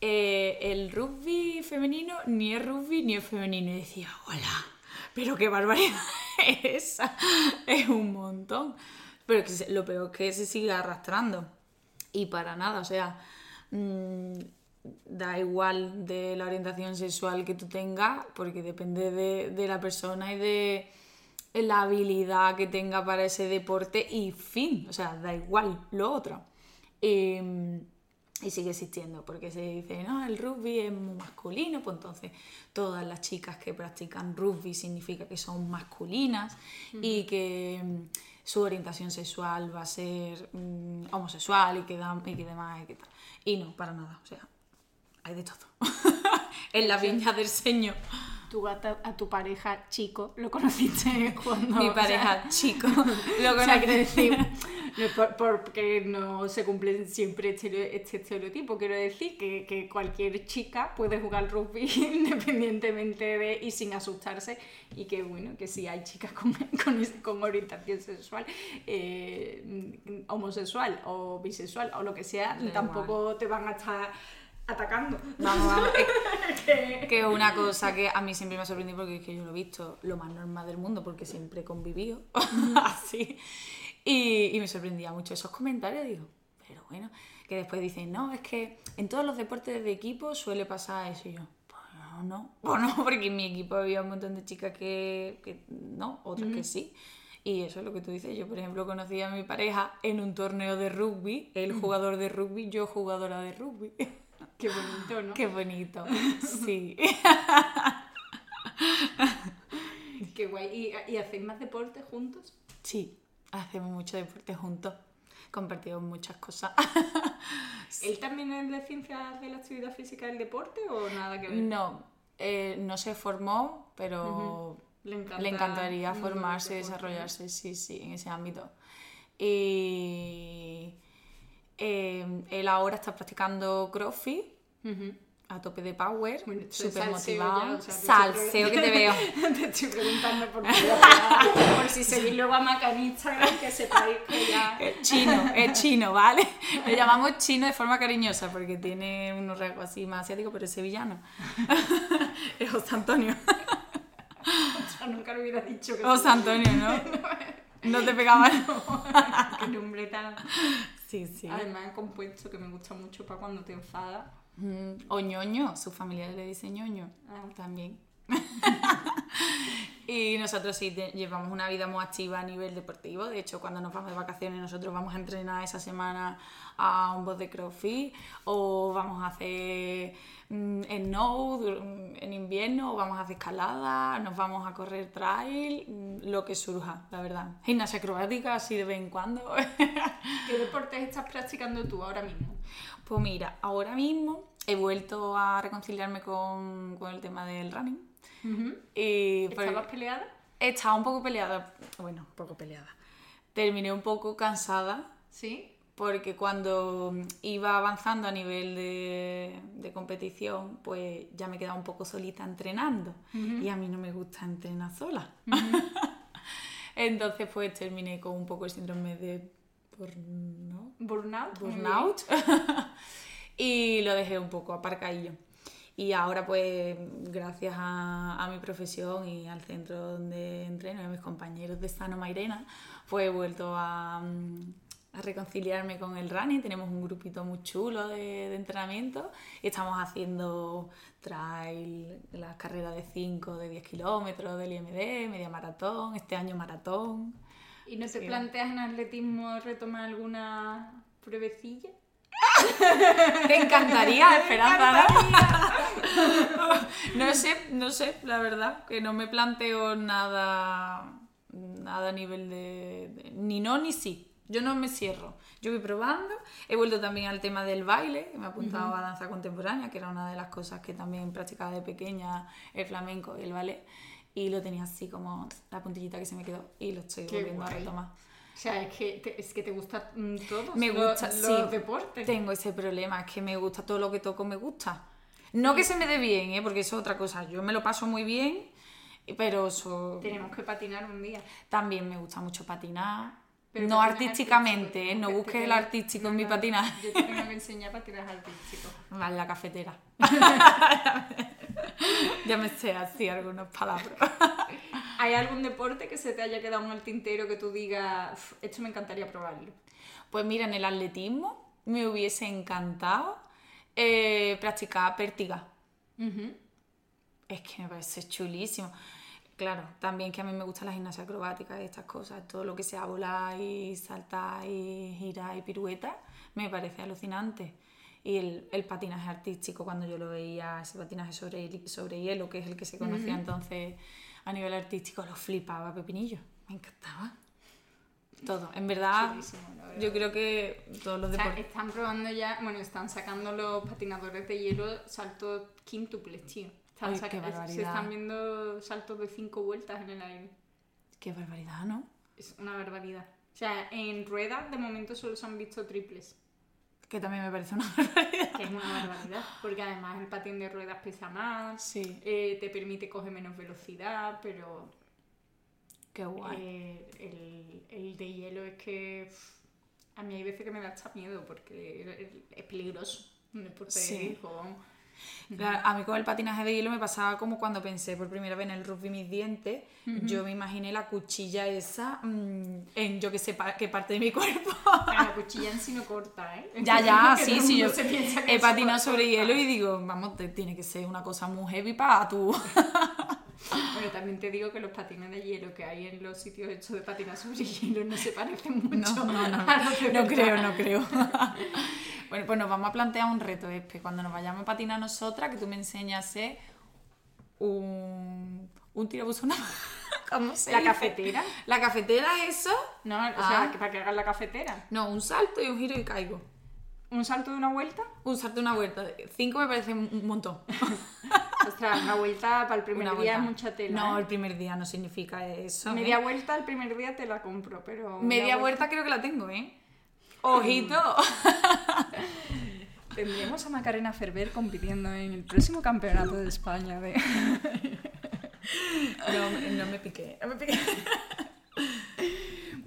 eh, el rugby femenino ni es rugby ni es femenino. Y decía, hola, pero qué barbaridad es esa. Es un montón. Pero lo peor es que se sigue arrastrando. Y para nada, o sea, mm, da igual de la orientación sexual que tú tengas, porque depende de, de la persona y de la habilidad que tenga para ese deporte y fin, o sea, da igual lo otro. Eh, y sigue existiendo, porque se dice, no, el rugby es muy masculino, pues entonces todas las chicas que practican rugby significa que son masculinas y que mm, su orientación sexual va a ser mm, homosexual y que, da- y que demás y que tal. Y no, para nada, o sea, hay de todo. en la viña del señor. Tú a, ta- a tu pareja chico lo conociste cuando... Mi o sea, pareja chico. Lo O sea, conocí- quiero decir, no por- porque no se cumplen siempre estereo- este estereotipo, quiero decir que, que cualquier chica puede jugar rugby independientemente de y sin asustarse y que bueno, que si hay chicas con, con, es- con orientación sexual, eh, homosexual o bisexual o lo que sea, tampoco te van a estar atacando. Vamos, vamos. Que es una cosa que a mí siempre me ha sorprendido porque es que yo lo he visto lo más normal del mundo porque siempre he convivido así. Y, y me sorprendía mucho esos comentarios. Digo, pero bueno, que después dicen, no, es que en todos los deportes de equipo suele pasar eso. Y yo, pues no, no. Pues no, porque en mi equipo había un montón de chicas que, que no, otras que sí. Y eso es lo que tú dices. Yo, por ejemplo, conocí a mi pareja en un torneo de rugby, él jugador de rugby, yo jugadora de rugby. Qué bonito, ¿no? Qué bonito. Sí. Qué guay. ¿Y, y hacéis más deporte juntos? Sí, hacemos mucho deporte juntos. Compartimos muchas cosas. ¿Él también es de ciencias de la actividad física del deporte o nada que ver? No, eh, no se formó, pero Le, encanta le encantaría formarse, deporte, ¿no? desarrollarse, sí, sí, en ese ámbito. Y eh, él ahora está practicando CrossFit a tope de power, Bueno, súper motivado. ya, o sea, Salseo que te veo. Te estoy preguntando por, por si seguís luego a Maca en Instagram, que sepáis que ya... Es chino, es chino, ¿vale? Lo llamamos chino de forma cariñosa porque tiene unos rasgos así más asiáticos, pero es sevillano. es José Antonio. O sea, nunca lo hubiera dicho que José Antonio, ¿no? No te pegaba. qué nombre tan... Sí, sí. Además, el compuesto que me gusta mucho para cuando te enfadas. Mm, o ñoño, su familia le dice ñoño Ah. también. y nosotros sí te- llevamos una vida muy activa a nivel deportivo. De hecho, cuando nos vamos de vacaciones, nosotros vamos a entrenar esa semana a un box de crossfit o vamos a hacer mm, snow mm, en invierno o vamos a hacer escalada, nos vamos a correr trail, mm, lo que surja, la verdad. Gimnasia acrobática, así de vez en cuando. ¿Qué deportes estás practicando tú ahora mismo? Pues mira, ahora mismo he vuelto a reconciliarme con, con el tema del running. Y pues, ¿Estabas peleada? estaba un poco peleada, bueno, un poco peleada. Terminé un poco cansada Sí. porque cuando iba avanzando a nivel de, de competición, pues ya me quedaba un poco solita entrenando. Y a mí no me gusta entrenar sola. Entonces, pues terminé con un poco el síndrome de burnout. Burnout. burnout y lo dejé un poco aparcadillo. Y ahora pues gracias a, a mi profesión y al centro donde entreno y a mis compañeros de Sano Mairena, pues he vuelto a, a reconciliarme con el running. Tenemos un grupito muy chulo de, de entrenamiento y estamos haciendo trail, las carreras de 5, de 10 kilómetros, del IMD, media maratón, este año maratón. ¿Y no te Sí. planteas en atletismo retomar alguna pruebecilla? Te encantaría, Esperanza, ¿no? No sé, no sé, la verdad, que no me planteo nada, nada a nivel de, de- ni no ni sí. Yo no me cierro. Yo voy probando. He vuelto también al tema del baile, que me he apuntado a danza contemporánea, que era una de las cosas que también practicaba de pequeña, el flamenco y el ballet. Y lo tenía así como la puntillita que se me quedó y lo estoy Qué volviendo a guay. retomar. O sea, es que te, es que te gusta mm, todo. Me gusta, los, sí. los deportes. Tengo ese problema, es que me gusta todo lo que toco, me gusta. No que se me dé bien, ¿eh? porque eso es otra cosa. Yo me lo paso muy bien, pero eso... Tenemos que patinar un día. también me gusta mucho patinar. Pero no artísticamente, artístico, ¿eh? no busques el artístico en mi no, patinaje. Yo te tengo que enseñar patinaje artístico. Va en la cafetera. ya me sé así algunas palabras. ¿Hay algún deporte que se te haya quedado en el tintero que tú digas, "Uf, esto me encantaría probarlo? Pues mira, en el atletismo me hubiese encantado eh, practicar pértiga. Es que me parece chulísimo. Claro, también que a mí me gusta la gimnasia acrobática y estas cosas, todo lo que sea volar y saltar y girar y pirueta, me parece alucinante. Y el, el patinaje artístico, cuando yo lo veía, ese patinaje sobre, sobre hielo, que es el que se conocía entonces a nivel artístico, lo flipaba Pepinillo, me encantaba. Todo, en verdad, yo creo que todos los O sea, deportes... están probando ya, bueno, están sacando los patinadores de hielo saltos quíntuples, tío. Están Ay, qué se están viendo saltos de cinco vueltas en el aire. Qué barbaridad, ¿no? Es una barbaridad. O sea, en ruedas de momento solo se han visto triples, Que también me parece una barbaridad. que es una barbaridad, porque además el patín de ruedas pesa más, Sí, eh, te permite coger menos velocidad, pero qué guay. eh, el, el de hielo es que a mí hay veces que me da hasta miedo porque es peligroso. Un deporte de Sí. A mí con el patinaje de hielo me pasaba como cuando pensé por primera vez en el rugby mis dientes, yo me imaginé la cuchilla esa mm, en yo que sé pa- qué parte de mi cuerpo. La cuchilla en sí no corta, ¿eh? ya, ya, sí, sí, yo he patinado sobre hielo y digo, vamos, te- tiene que ser una cosa muy heavy para tu... Bueno, también te digo que los patines de hielo que hay en los sitios hechos de patinar sobre hielo no se parecen mucho. No, no, no, no creo, no creo. Bueno, pues nos vamos a plantear un reto, Espe, cuando nos vayamos a patinar nosotras, que tú me enseñas a hacer un, un tirabuzón. ¿Cómo se ¿La dice? cafetera? ¿La cafetera eso? No, o Ah. sea, que para que hagas la cafetera. No, un salto y un giro y caigo. ¿Un salto de una vuelta? Un salto y una vuelta. Cinco me parece un montón. Ostras, una vuelta para el primer Una día es mucha tela. No, ¿eh? el primer día no significa eso. ¿eh? Media vuelta el primer día te la compro, pero. Media vuelta creo que la tengo, ¿eh? Ojito. Tendremos a Macarena Ferber compitiendo en el próximo campeonato de España de. No, no me piqué. No me piqué.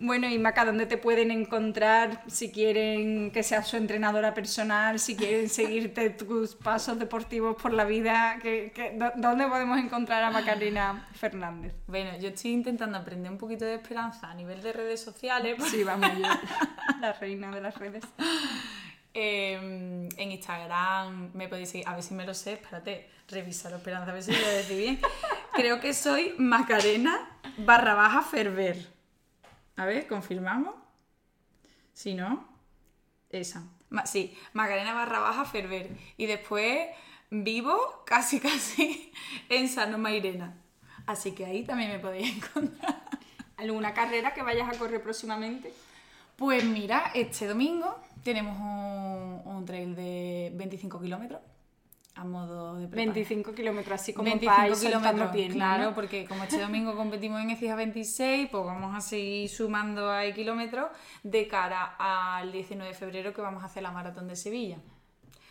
Bueno, y Maca, ¿dónde te pueden encontrar si quieren que seas su entrenadora personal, si quieren seguirte tus pasos deportivos por la vida? ¿qué- qué- dó- ¿Dónde podemos encontrar a Macarena Fernández? Bueno, yo estoy intentando aprender un poquito de esperanza a nivel de redes sociales. Sí, vamos, yo, la reina de las redes. em, en Instagram me podéis seguir, a ver si me lo sé, espérate, revisar Esperanza, a ver si lo decir bien. Creo que soy Macarena barra baja Ferver. A ver, confirmamos. Si no, esa. Ma- sí, Macarena barra baja Ferver. Y después vivo casi casi en Sano Mairena. Así que ahí también me podéis encontrar. ¿Alguna carrera que vayas a correr próximamente? Pues mira, este domingo tenemos un, un trail de 25 kilómetros a modo de preparación. 25 kilómetros, así como 25 para ir soltando kilómetros, piernas, claro, ¿no? porque como este domingo competimos en ECIA 26, pues vamos a seguir sumando ahí kilómetros de cara al 19 de febrero que vamos a hacer la maratón de Sevilla.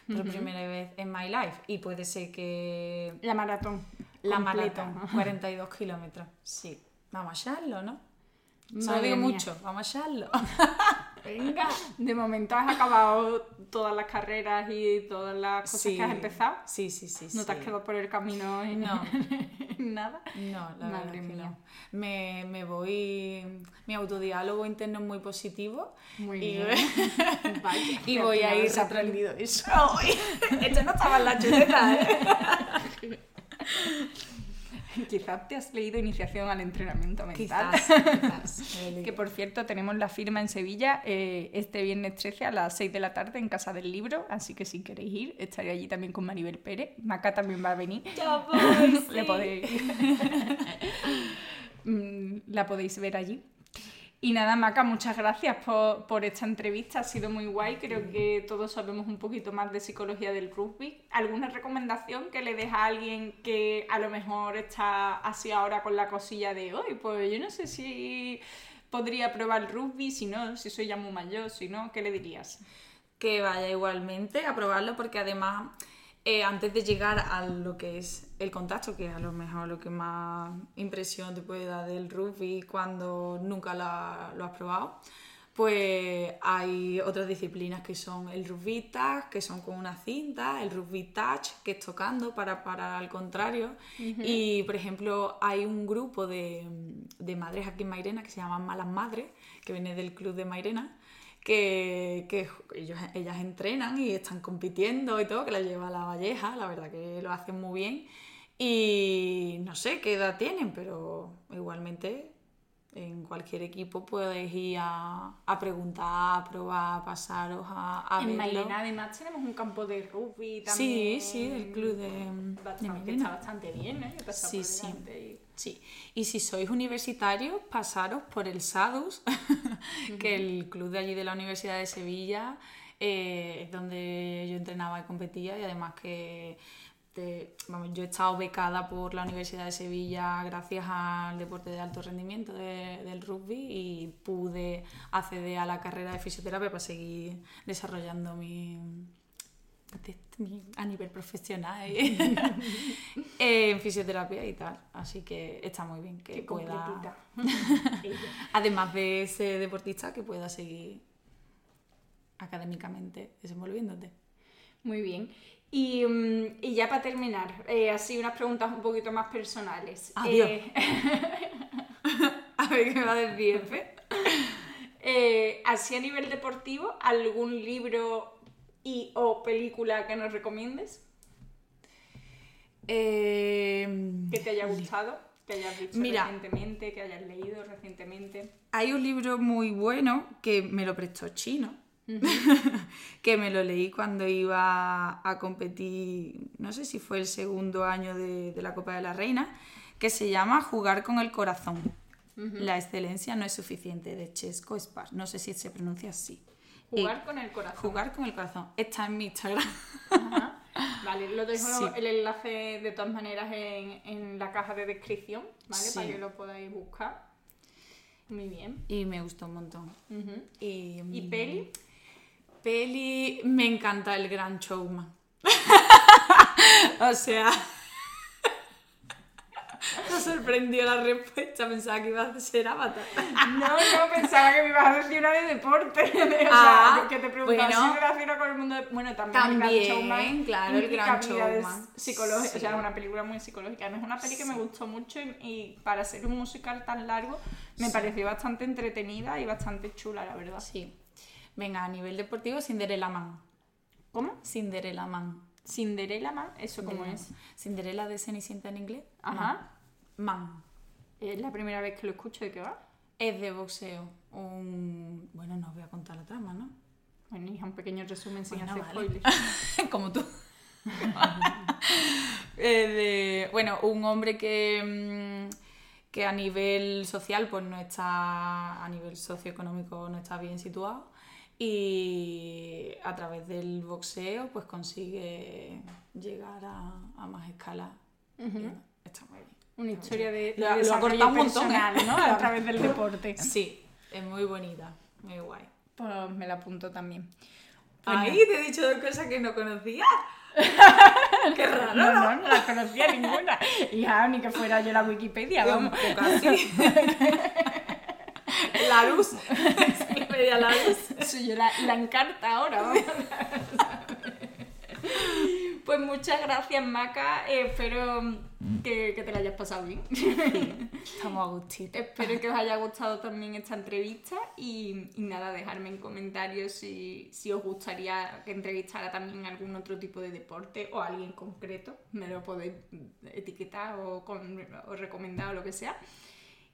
Por primera vez en My Life. Y puede ser que La maratón. la completa. maratón, 42 kilómetros. Sí, vamos a echarlo, ¿no? Madre digo mucho, vamos a echarlo. Venga. De momento has acabado todas las carreras y todas las cosas que has empezado. Sí, sí, sí. No te has quedado por el camino en, No. en nada. No, la Madre verdad es que mía. no. Me, me voy. Mi autodiálogo interno es muy positivo. Muy y, bien. Vaya, y voy a ir aprendido eso. Esto no estaba en la chuleta, ¿eh? Quizás te has leído Iniciación al Entrenamiento Mental. Quizás. Que por cierto, tenemos la firma en Sevilla eh, este viernes 13 a las 6 de la tarde en Casa del Libro, así que si queréis ir, estaré allí también con Maribel Pérez. Maca también va a venir. Ya voy, Le sí. podéis... Mm, la podéis ver allí. Y nada, Maca, muchas gracias por, por esta entrevista, ha sido muy guay, creo que todos sabemos un poquito más de psicología del rugby. ¿Alguna recomendación que le deja a alguien que a lo mejor está así ahora con la cosilla de hoy? Pues yo no sé si podría probar el rugby, si no, si soy ya muy mayor, si no, ¿qué le dirías? que vaya igualmente a probarlo porque además eh, antes de llegar a lo que es el contacto, que es a lo mejor lo que más impresión te puede dar del rugby cuando nunca la- lo has probado, pues hay otras disciplinas que son el rugby tag, que son con una cinta, el rugby touch, que es tocando para parar al contrario. Y, por ejemplo, hay un grupo de, de madres aquí en Mairena que se llaman Malas Madres, que viene del club de Mairena, que, que ellos, ellas entrenan y están compitiendo y todo, que la lleva la Valleja, la verdad que lo hacen muy bien. Y no sé qué edad tienen, pero igualmente en cualquier equipo podéis ir a, a preguntar, a probar, a pasaros a, a en verlo. Mairena además tenemos un campo de rugby Sí, también. sí, el club de, de Bastante, Mairena. está bastante bien, pasado Sí, sí. y- Sí, y si sois universitarios, pasaros por el SADUS, que el club de allí de la Universidad de Sevilla eh, es donde yo entrenaba y competía y además que te- vamos, yo he estado becada por la Universidad de Sevilla gracias al deporte de alto rendimiento de- del rugby y pude acceder a la carrera de fisioterapia para seguir desarrollando mi, mi- a nivel profesional ¿eh? en fisioterapia y tal. Así que está muy bien que Qué pueda, además de ser deportista, que pueda seguir académicamente desenvolviéndote. Muy bien. Y, mm, y ya para terminar, eh, así unas preguntas un poquito más personales. Eh, A ver qué me va a decir eh, así a nivel deportivo, ¿algún libro y o película que nos recomiendes? Eh, Que te haya gustado, que hayas visto Mira. recientemente, que hayas leído recientemente. hay un libro muy bueno que me lo prestó Chino, que me lo leí cuando iba a competir, no sé si fue el segundo año de, de la Copa de la Reina, que se llama Jugar con el corazón. La excelencia no es suficiente, de Chesco Spar. No sé si se pronuncia así. Jugar Eh, con el corazón. Jugar con el corazón. Está en mi Instagram. Ajá. Vale, lo dejo Sí. el enlace de todas maneras en, en la caja de descripción, ¿vale? Sí. Para que lo podáis buscar. Muy bien. Y me gustó un montón. Y, ¿Y peli? Peli, me encanta el Gran Showman. o sea, sorprendió la respuesta, pensaba que iba a ser Avatar. No, no, pensaba que me ibas a decir una de deporte. o Ah, sea, que te preguntaba bueno. si relaciona con el mundo de... Bueno, también, el También, Gran Showman claro, el Gran Showman. psicológicas. O sea, es una película muy psicológica. Es una peli que me gustó mucho y, y para ser un musical tan largo me Sí. pareció bastante entretenida y bastante chula, la verdad. Sí. Venga, a nivel deportivo, Cinderella Man. ¿Cómo? Cinderella Man. Cinderella Man, ¿eso cómo es? Cinderella de Cenicienta en inglés. Ajá. Man. Es la primera vez que lo escucho de qué va. Es de boxeo. Un... Bueno, no os voy a contar la trama, ¿no? Bueno, hija, un pequeño resumen sin Bueno, hacer vale. spoilers. Como tú. Eh, de- bueno, un hombre que, mm, que a nivel social pues no está, a nivel socioeconómico no está bien situado y a través del boxeo pues consigue llegar a, a más escala. Está muy bien. Una historia de, de Lo desarrollo un montón, ¿eh? ¿no? A través del deporte. Sí, es muy bonita, muy guay. Pues me la apunto también. Ay, te he dicho dos cosas que no conocía. Qué raro. No, no, no la conocía ninguna. Hija, ni que fuera yo la Wikipedia, Un vamos. poco así. la luz. Wikipedia la luz. Soy yo la, la encarta ahora, vamos. Pues muchas gracias, Maca. Eh, espero que, que te la hayas pasado bien. Estamos a gustito. Espero que os haya gustado también esta entrevista y, y nada, dejarme en comentarios si, si os gustaría que entrevistara también algún otro tipo de deporte o alguien concreto. Me lo podéis etiquetar o, con, o recomendar o lo que sea.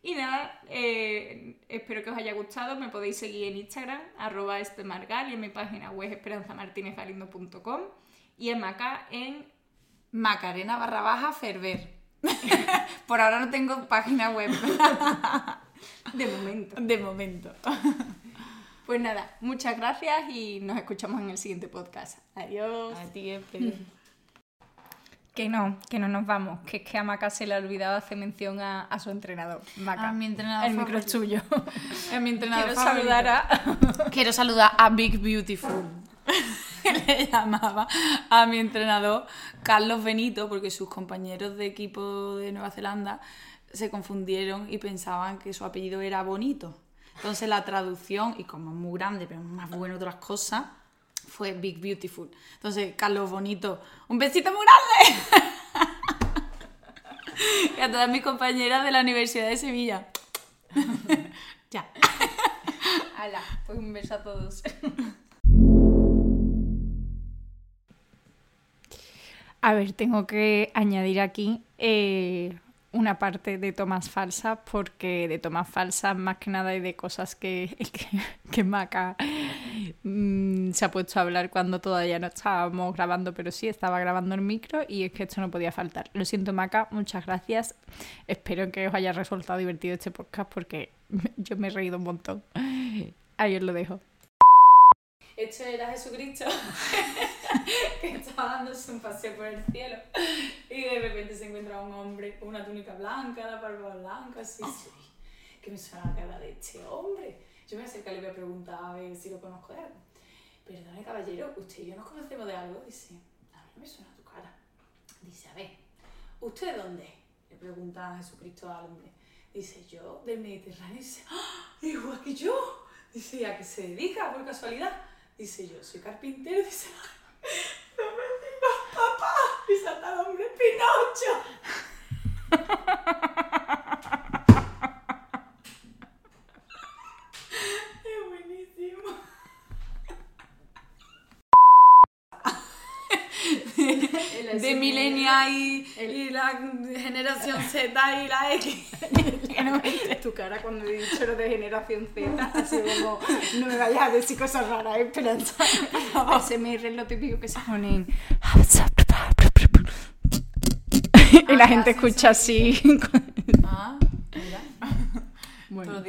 Y nada, eh, espero que os haya gustado. Me podéis seguir en Instagram, arroba espemargal y en mi página web esperanzamartinezgalindo.com y en Maca en Macarena barra baja Ferber. Por ahora no tengo página web. de momento. De momento. Pues nada, muchas gracias y nos escuchamos en el siguiente podcast. Adiós. A ti. Que no, que no nos vamos, que es que a Maca se le ha olvidado hacer mención a, a su entrenador. Maca, A mi entrenador el micro es tuyo. Es mi entrenador Quiero favorito. saludar a... Quiero saludar a Big Beautiful. Le llamaba a mi entrenador Carlos Benito porque sus compañeros de equipo de Nueva Zelanda se confundieron y pensaban que su apellido era Bonito. Entonces la traducción, y como es muy grande, pero más bueno otras cosas, fue Big Beautiful. Entonces, Carlos Bonito, un besito muy grande. y a todas mis compañeras de la Universidad de Sevilla. ya. Ala, pues un beso a todos. A ver, tengo que añadir aquí eh, una parte de tomas falsas, porque de tomas falsas más que nada hay de cosas que, que, que Maca mm, se ha puesto a hablar cuando todavía no estábamos grabando, pero sí estaba grabando el micro y es que esto no podía faltar. Lo siento, Maca, muchas gracias. Espero que os haya resultado divertido este podcast porque yo me he reído un montón. Ahí os lo dejo. Esto era Jesucristo que estaba dándose un paseo por el cielo y de repente se encuentra un hombre con una túnica blanca, la barba blanca, así, sí. Que me suena la cara de este hombre. Yo me acerco y le voy a preguntar a ver si lo conozco de algo. Perdone, caballero, ¿usted y yo nos conocemos de algo? Dice, a mí no me suena tu cara. Dice, a ver, ¿usted de dónde? Le pregunta Jesucristo al hombre. Dice, yo del Mediterráneo. Dice, ¡Ah! igual que yo. Dice, ¿y ¿a qué se dedica por casualidad? Dice, yo soy carpintero. Dice, no me digas, papá. Y salta el hombre, Pinocho. es buenísimo. De milenia y, y la generación Z y la X. tu cara cuando he dicho lo de generación Z sido como no me vayas a decir cosas raras esperanza SMR es lo típico que se ponen y la gente escucha así. Ah, mira. bueno